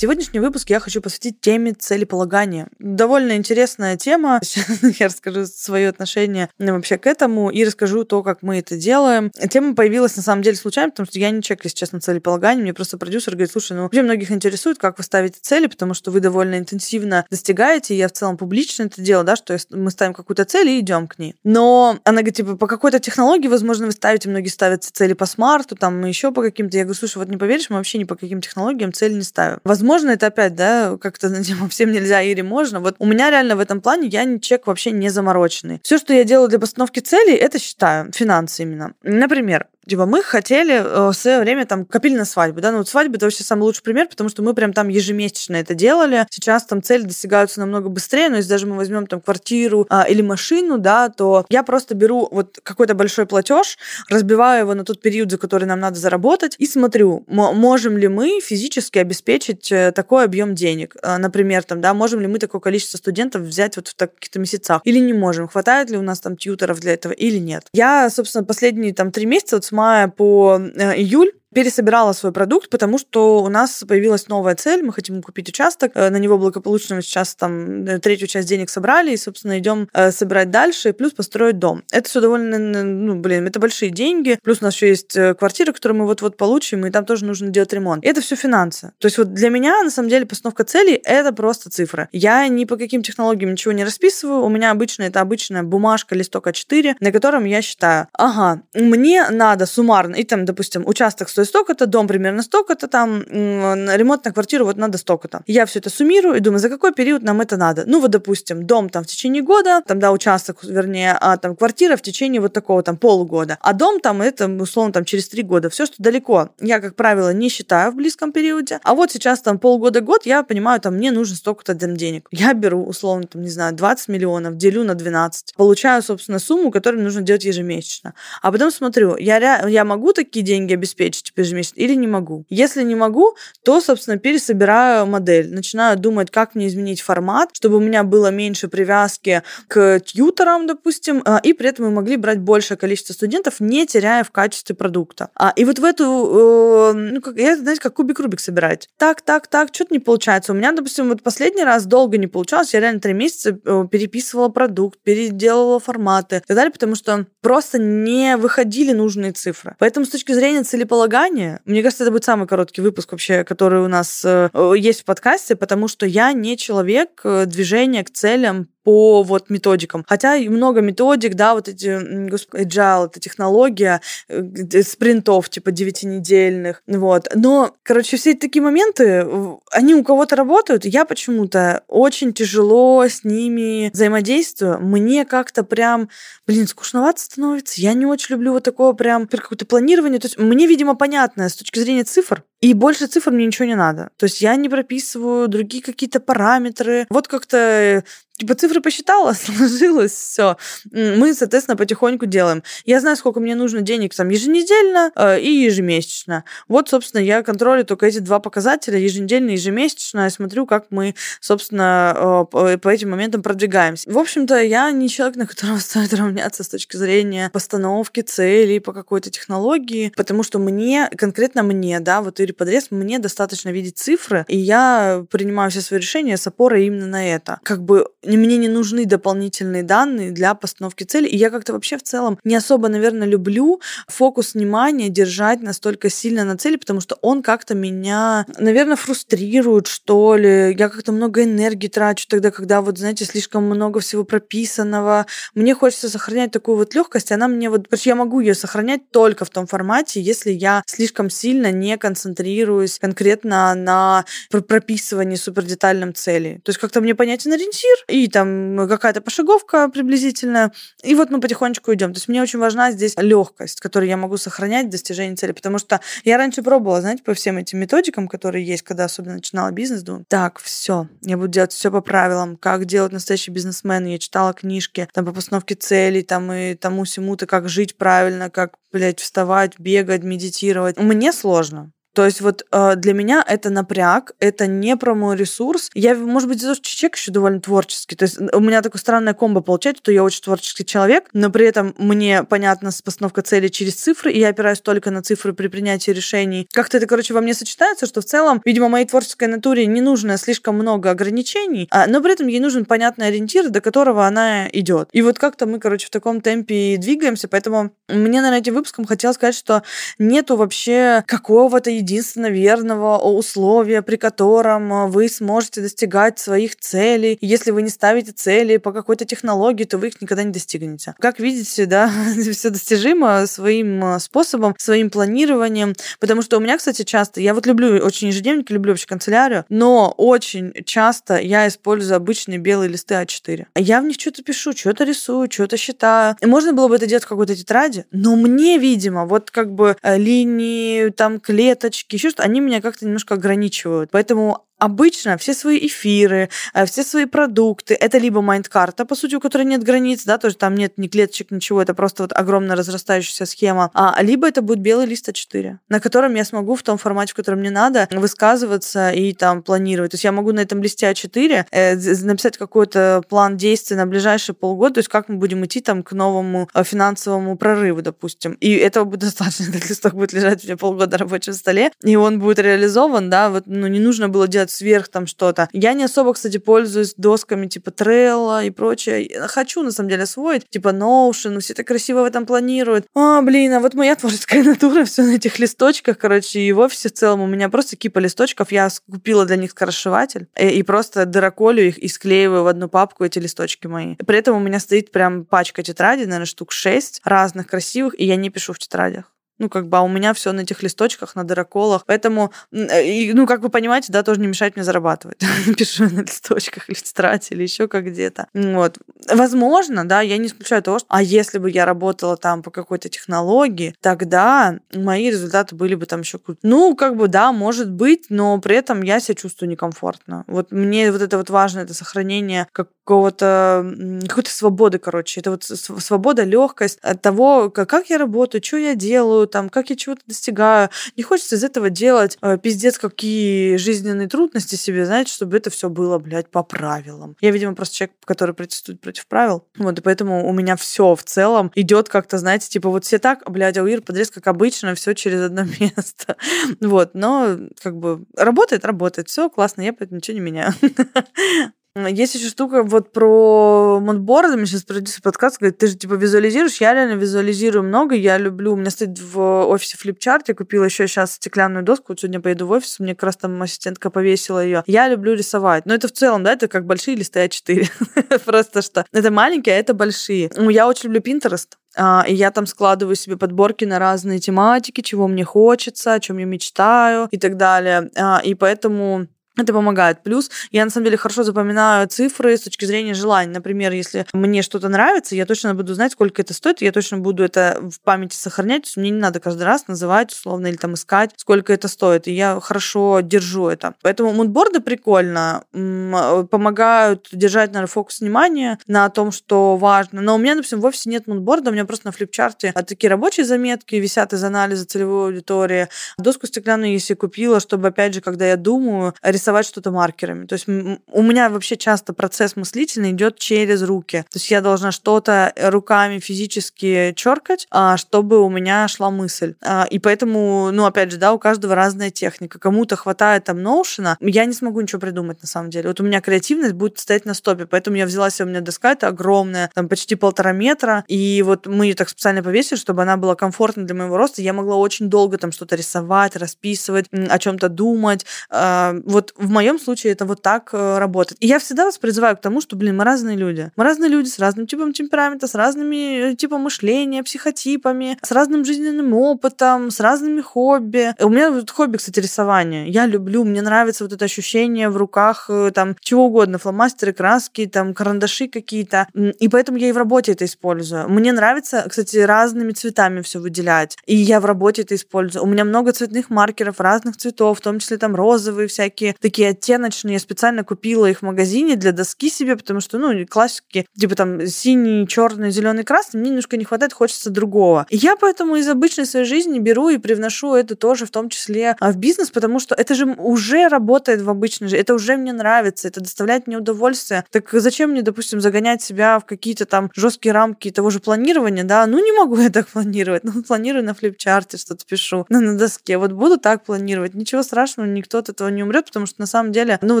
Сегодняшний выпуск я хочу посвятить теме целеполагания. Довольно интересная тема. Сейчас я расскажу свое отношение ну, вообще к этому и расскажу то, как мы это делаем. Тема появилась на самом деле случайно, потому что я не чекаю, если честно, целеполагание. Мне просто продюсер говорит, слушай, ну вообще многих интересует, как вы ставите цели, потому что вы довольно интенсивно достигаете, я в целом публично это делаю, да, что мы ставим какую-то цель и идем к ней. Но она говорит, типа, по какой-то технологии, возможно, вы ставите, многие ставят цели по смарту, там, еще по каким-то. Я говорю, слушай, вот не поверишь, мы вообще ни по каким технологиям цели не ставим. Возможно, возможно, это опять, да, как-то на тему всем нельзя, Ире можно. Вот у меня реально в этом плане я не чек вообще не замороченный. Все, что я делаю для постановки целей, это считаю, финансы именно. Например, Типа мы хотели э, в свое время там копили на свадьбу, да, ну вот свадьба это вообще самый лучший пример, потому что мы прям там ежемесячно это делали. Сейчас там цели достигаются намного быстрее, но если даже мы возьмем там квартиру а, или машину, да, то я просто беру вот какой-то большой платеж, разбиваю его на тот период, за который нам надо заработать, и смотрю, можем ли мы физически обеспечить э, такой объем денег. А, например, там, да, можем ли мы такое количество студентов взять вот в таких-то месяцах, или не можем, хватает ли у нас там тьютеров для этого или нет. Я, собственно, последние там три месяца вот мая по э, июль пересобирала свой продукт, потому что у нас появилась новая цель, мы хотим купить участок, э, на него благополучно мы сейчас там э, третью часть денег собрали, и, собственно, идем э, собирать дальше, плюс построить дом. Это все довольно, ну, блин, это большие деньги, плюс у нас еще есть квартира, которую мы вот-вот получим, и там тоже нужно делать ремонт. И это все финансы. То есть вот для меня, на самом деле, постановка целей — это просто цифры. Я ни по каким технологиям ничего не расписываю, у меня обычно это обычная бумажка, листок А4, на котором я считаю, ага, мне надо суммарно, и там, допустим, участок стоит столько-то, дом примерно столько-то, там, ремонт на квартиру вот надо столько-то. Я все это суммирую и думаю, за какой период нам это надо. Ну, вот, допустим, дом там в течение года, там, да, участок, вернее, а там квартира в течение вот такого там полугода. А дом там, это, условно, там через три года. Все, что далеко, я, как правило, не считаю в близком периоде. А вот сейчас там полгода-год, я понимаю, там, мне нужно столько-то денег. Я беру, условно, там, не знаю, 20 миллионов, делю на 12. Получаю, собственно, сумму, которую нужно делать ежемесячно. А потом смотрю, я, я могу такие деньги обеспечить, типа, ежемесячно или не могу. Если не могу, то, собственно, пересобираю модель. Начинаю думать, как мне изменить формат, чтобы у меня было меньше привязки к тьюторам, допустим, а, и при этом мы могли брать большее количество студентов, не теряя в качестве продукта. А, и вот в эту, э, ну, как, я, знаете, как кубик Рубик собирать. Так, так, так, что-то не получается. У меня, допустим, вот последний раз долго не получалось, я реально три месяца э, переписывала продукт, переделывала форматы и так далее, потому что просто не выходили нужные цифры. Поэтому с точки зрения целеполагания, заранее. Мне кажется, это будет самый короткий выпуск вообще, который у нас э, есть в подкасте, потому что я не человек э, движения к целям по вот методикам. Хотя и много методик, да, вот эти, agile, это технология э, спринтов, типа девятинедельных, вот. Но, короче, все такие моменты, они у кого-то работают, я почему-то очень тяжело с ними взаимодействую. Мне как-то прям, блин, скучновато становится. Я не очень люблю вот такое прям какое-то планирование. То есть мне, видимо, понятно с точки зрения цифр, и больше цифр мне ничего не надо. То есть я не прописываю другие какие-то параметры. Вот как-то типа цифры посчитала, сложилось, все. Мы, соответственно, потихоньку делаем. Я знаю, сколько мне нужно денег там еженедельно э, и ежемесячно. Вот, собственно, я контролю только эти два показателя, еженедельно и ежемесячно, и смотрю, как мы, собственно, э, по этим моментам продвигаемся. В общем-то, я не человек, на которого стоит равняться с точки зрения постановки целей по какой-то технологии, потому что мне, конкретно мне, да, вот или подрез, мне достаточно видеть цифры, и я принимаю все свои решения с опорой именно на это. Как бы мне не нужны дополнительные данные для постановки цели. И я как-то вообще в целом не особо, наверное, люблю фокус внимания держать настолько сильно на цели, потому что он как-то меня, наверное, фрустрирует, что ли. Я как-то много энергии трачу тогда, когда вот, знаете, слишком много всего прописанного. Мне хочется сохранять такую вот легкость, она мне вот... Я могу ее сохранять только в том формате, если я слишком сильно не концентрируюсь концентрируюсь конкретно на прописывании супердетальном цели. То есть как-то мне понятен ориентир, и там какая-то пошаговка приблизительная, и вот мы потихонечку идем. То есть мне очень важна здесь легкость, которую я могу сохранять в достижении цели, потому что я раньше пробовала, знаете, по всем этим методикам, которые есть, когда особенно начинала бизнес, думаю, так, все, я буду делать все по правилам, как делать настоящий бизнесмен, я читала книжки там по постановке целей, там и тому всему-то, как жить правильно, как, блядь, вставать, бегать, медитировать. Мне сложно. То есть вот э, для меня это напряг, это не про мой ресурс. Я, может быть, за то, человек еще довольно творческий. То есть у меня такое странное комбо получается, что я очень творческий человек, но при этом мне понятна постановка цели через цифры, и я опираюсь только на цифры при принятии решений. Как-то это, короче, во мне сочетается, что в целом, видимо, моей творческой натуре не нужно слишком много ограничений, а, но при этом ей нужен понятный ориентир, до которого она идет. И вот как-то мы, короче, в таком темпе двигаемся, поэтому мне, наверное, этим выпуском хотелось сказать, что нету вообще какого-то единственно верного условия, при котором э, вы сможете достигать своих целей. Если вы не ставите цели по какой-то технологии, то вы их никогда не достигнете. Как видите, да, все достижимо своим э, способом, своим планированием. Потому что у меня, кстати, часто, я вот люблю очень ежедневники, люблю вообще канцелярию, но очень часто я использую обычные белые листы А4. Я в них что-то пишу, что-то рисую, что-то считаю. И можно было бы это делать в какой-то тетради, но мне, видимо, вот как бы э, линии, там клеточки, галочки, еще что они меня как-то немножко ограничивают. Поэтому обычно все свои эфиры, э, все свои продукты, это либо майнд-карта, по сути, у которой нет границ, да, тоже там нет ни клеточек, ничего, это просто вот огромная разрастающаяся схема, а, либо это будет белый лист А4, на котором я смогу в том формате, в котором мне надо, высказываться и там планировать. То есть я могу на этом листе А4 э, написать какой-то план действий на ближайшие полгода, то есть как мы будем идти там к новому э, финансовому прорыву, допустим. И этого будет достаточно, этот листок будет лежать у меня полгода на рабочем столе, и он будет реализован, да, вот, ну, не нужно было делать сверх там что-то. Я не особо, кстати, пользуюсь досками типа Trello и прочее. Хочу, на самом деле, освоить, типа Notion, все это красиво в этом планируют. А, блин, а вот моя творческая натура все на этих листочках, короче, и в офисе в целом у меня просто кипа листочков. Я купила для них скоросшиватель и, э, и просто дыроколю их и склеиваю в одну папку эти листочки мои. При этом у меня стоит прям пачка тетрадей, наверное, штук шесть разных красивых, и я не пишу в тетрадях. Ну, как бы, а у меня все на этих листочках, на дыроколах. Поэтому, э, ну, как вы понимаете, да, тоже не мешает мне зарабатывать. Пишу на листочках или в тетради, или еще как где-то. Вот. Возможно, да, я не исключаю того, что... А если бы я работала там по какой-то технологии, тогда мои результаты были бы там еще крутые. Ну, как бы, да, может быть, но при этом я себя чувствую некомфортно. Вот мне вот это вот важно, это сохранение какого-то какой-то свободы, короче. Это вот свобода, легкость от того, как я работаю, что я делаю, там, как я чего-то достигаю. Не хочется из этого делать э, пиздец какие жизненные трудности себе, знаете, чтобы это все было, блядь, по правилам. Я, видимо, просто человек, который протестует против правил. Вот, и поэтому у меня все в целом идет как-то, знаете, типа вот все так, блядь, а подрез, как обычно, все через одно место. Вот, но как бы работает, работает, все классно, я поэтому ничего не меняю. Есть еще штука вот про модборды. Мне сейчас продюсер подкаст говорит, ты же типа визуализируешь. Я реально визуализирую много. Я люблю... У меня стоит в офисе флипчарт. Я купила еще сейчас стеклянную доску. Вот сегодня поеду в офис. Мне как раз там ассистентка повесила ее. Я люблю рисовать. Но это в целом, да, это как большие листы А4. Просто что. Это маленькие, а это большие. Я очень люблю Pinterest. А, и я там складываю себе подборки на разные тематики, чего мне хочется, о чем я мечтаю и так далее. А, и поэтому это помогает. Плюс я на самом деле хорошо запоминаю цифры с точки зрения желаний. Например, если мне что-то нравится, я точно буду знать, сколько это стоит, я точно буду это в памяти сохранять. То есть мне не надо каждый раз называть условно или там искать, сколько это стоит. И я хорошо держу это. Поэтому мудборды прикольно, помогают держать, наверное, фокус внимания на том, что важно. Но у меня, допустим, в офисе нет мудборда, у меня просто на флипчарте такие рабочие заметки висят из анализа целевой аудитории. Доску стеклянную, если купила, чтобы, опять же, когда я думаю, рисовать рисовать что-то маркерами. То есть у меня вообще часто процесс мыслительный идет через руки. То есть я должна что-то руками физически черкать, а, чтобы у меня шла мысль. А, и поэтому, ну, опять же, да, у каждого разная техника. Кому-то хватает там Notion, я не смогу ничего придумать на самом деле. Вот у меня креативность будет стоять на стопе, поэтому я взяла себе, у меня доска это огромная, там почти полтора метра, и вот мы ее так специально повесили, чтобы она была комфортна для моего роста. Я могла очень долго там что-то рисовать, расписывать, о чем-то думать. А, вот в моем случае это вот так э, работает. И я всегда вас призываю к тому, что, блин, мы разные люди. Мы разные люди с разным типом темперамента, с разными э, типом мышления, психотипами, с разным жизненным опытом, с разными хобби. У меня вот хобби, кстати, рисование. Я люблю, мне нравится вот это ощущение в руках э, там чего угодно, фломастеры, краски, там карандаши какие-то. И поэтому я и в работе это использую. Мне нравится, кстати, разными цветами все выделять. И я в работе это использую. У меня много цветных маркеров разных цветов, в том числе там розовые всякие, такие оттеночные. Я специально купила их в магазине для доски себе, потому что, ну, классики, типа там синий, черный, зеленый, красный, мне немножко не хватает, хочется другого. И я поэтому из обычной своей жизни беру и привношу это тоже в том числе а, в бизнес, потому что это же уже работает в обычной жизни, это уже мне нравится, это доставляет мне удовольствие. Так зачем мне, допустим, загонять себя в какие-то там жесткие рамки того же планирования, да? Ну, не могу я так планировать. Ну, планирую на флипчарте, что-то пишу, ну, на доске. Вот буду так планировать. Ничего страшного, никто от этого не умрет, потому что на самом деле, ну,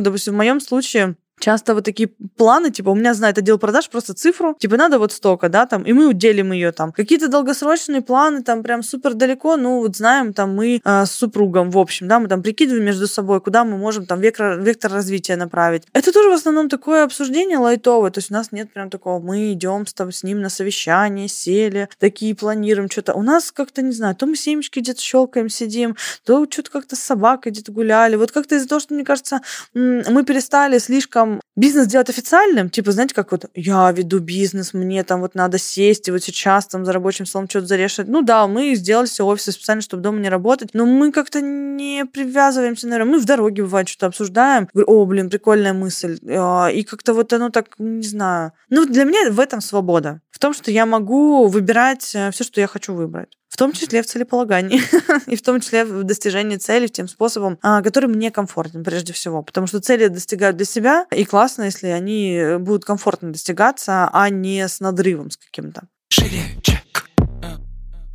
допустим, в моем случае часто вот такие планы, типа, у меня знает отдел продаж просто цифру, типа, надо вот столько, да, там, и мы уделим ее там. Какие-то долгосрочные планы, там, прям супер далеко, ну, вот знаем, там, мы э, с супругом, в общем, да, мы там прикидываем между собой, куда мы можем там вектор, вектор развития направить. Это тоже в основном такое обсуждение лайтовое, то есть у нас нет прям такого, мы идем с, там, с ним на совещание, сели, такие планируем что-то. У нас как-то, не знаю, то мы семечки где-то щелкаем, сидим, то что-то как-то с собакой где-то гуляли. Вот как-то из-за того, что, мне кажется, мы перестали слишком там бизнес делать официальным, типа, знаете, как вот я веду бизнес, мне там вот надо сесть и вот сейчас там за рабочим столом что-то зарешать. Ну да, мы сделали все офисы специально, чтобы дома не работать, но мы как-то не привязываемся, наверное. Мы в дороге бывает что-то обсуждаем. О, блин, прикольная мысль. А, и как-то вот оно так, не знаю. Ну, для меня в этом свобода. В том, что я могу выбирать э, все, что я хочу выбрать в том числе в целеполагании, и в том числе в достижении целей тем способом, а, который мне комфортен прежде всего. Потому что цели достигают для себя, и классно, если они будут комфортно достигаться, а не с надрывом с каким-то. Шире,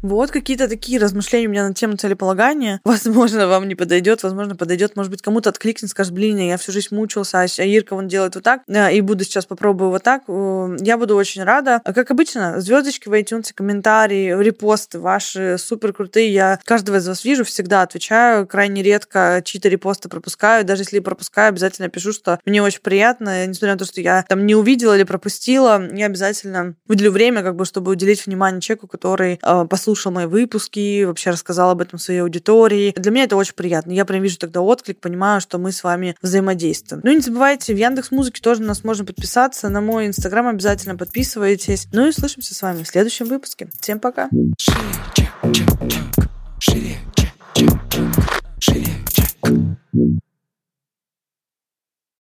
вот какие-то такие размышления у меня на тему целеполагания. Возможно, вам не подойдет, возможно, подойдет. Может быть, кому-то откликнет, скажет, блин, я всю жизнь мучился, а Ирка вон делает вот так, и буду сейчас попробую вот так. Э, я буду очень рада. Как обычно, звездочки в iTunes, комментарии, репосты ваши супер крутые. Я каждого из вас вижу, всегда отвечаю. Крайне редко чьи-то репосты пропускаю. Даже если пропускаю, обязательно пишу, что мне очень приятно, несмотря на то, что я там не увидела или пропустила, я обязательно выделю время, как бы, чтобы уделить внимание человеку, который э, послушал послушал мои выпуски, вообще рассказал об этом своей аудитории. Для меня это очень приятно. Я прям вижу тогда отклик, понимаю, что мы с вами взаимодействуем. Ну и не забывайте, в Яндекс Музыке тоже на нас можно подписаться. На мой Инстаграм обязательно подписывайтесь. Ну и услышимся с вами в следующем выпуске. Всем пока. Шире, чек,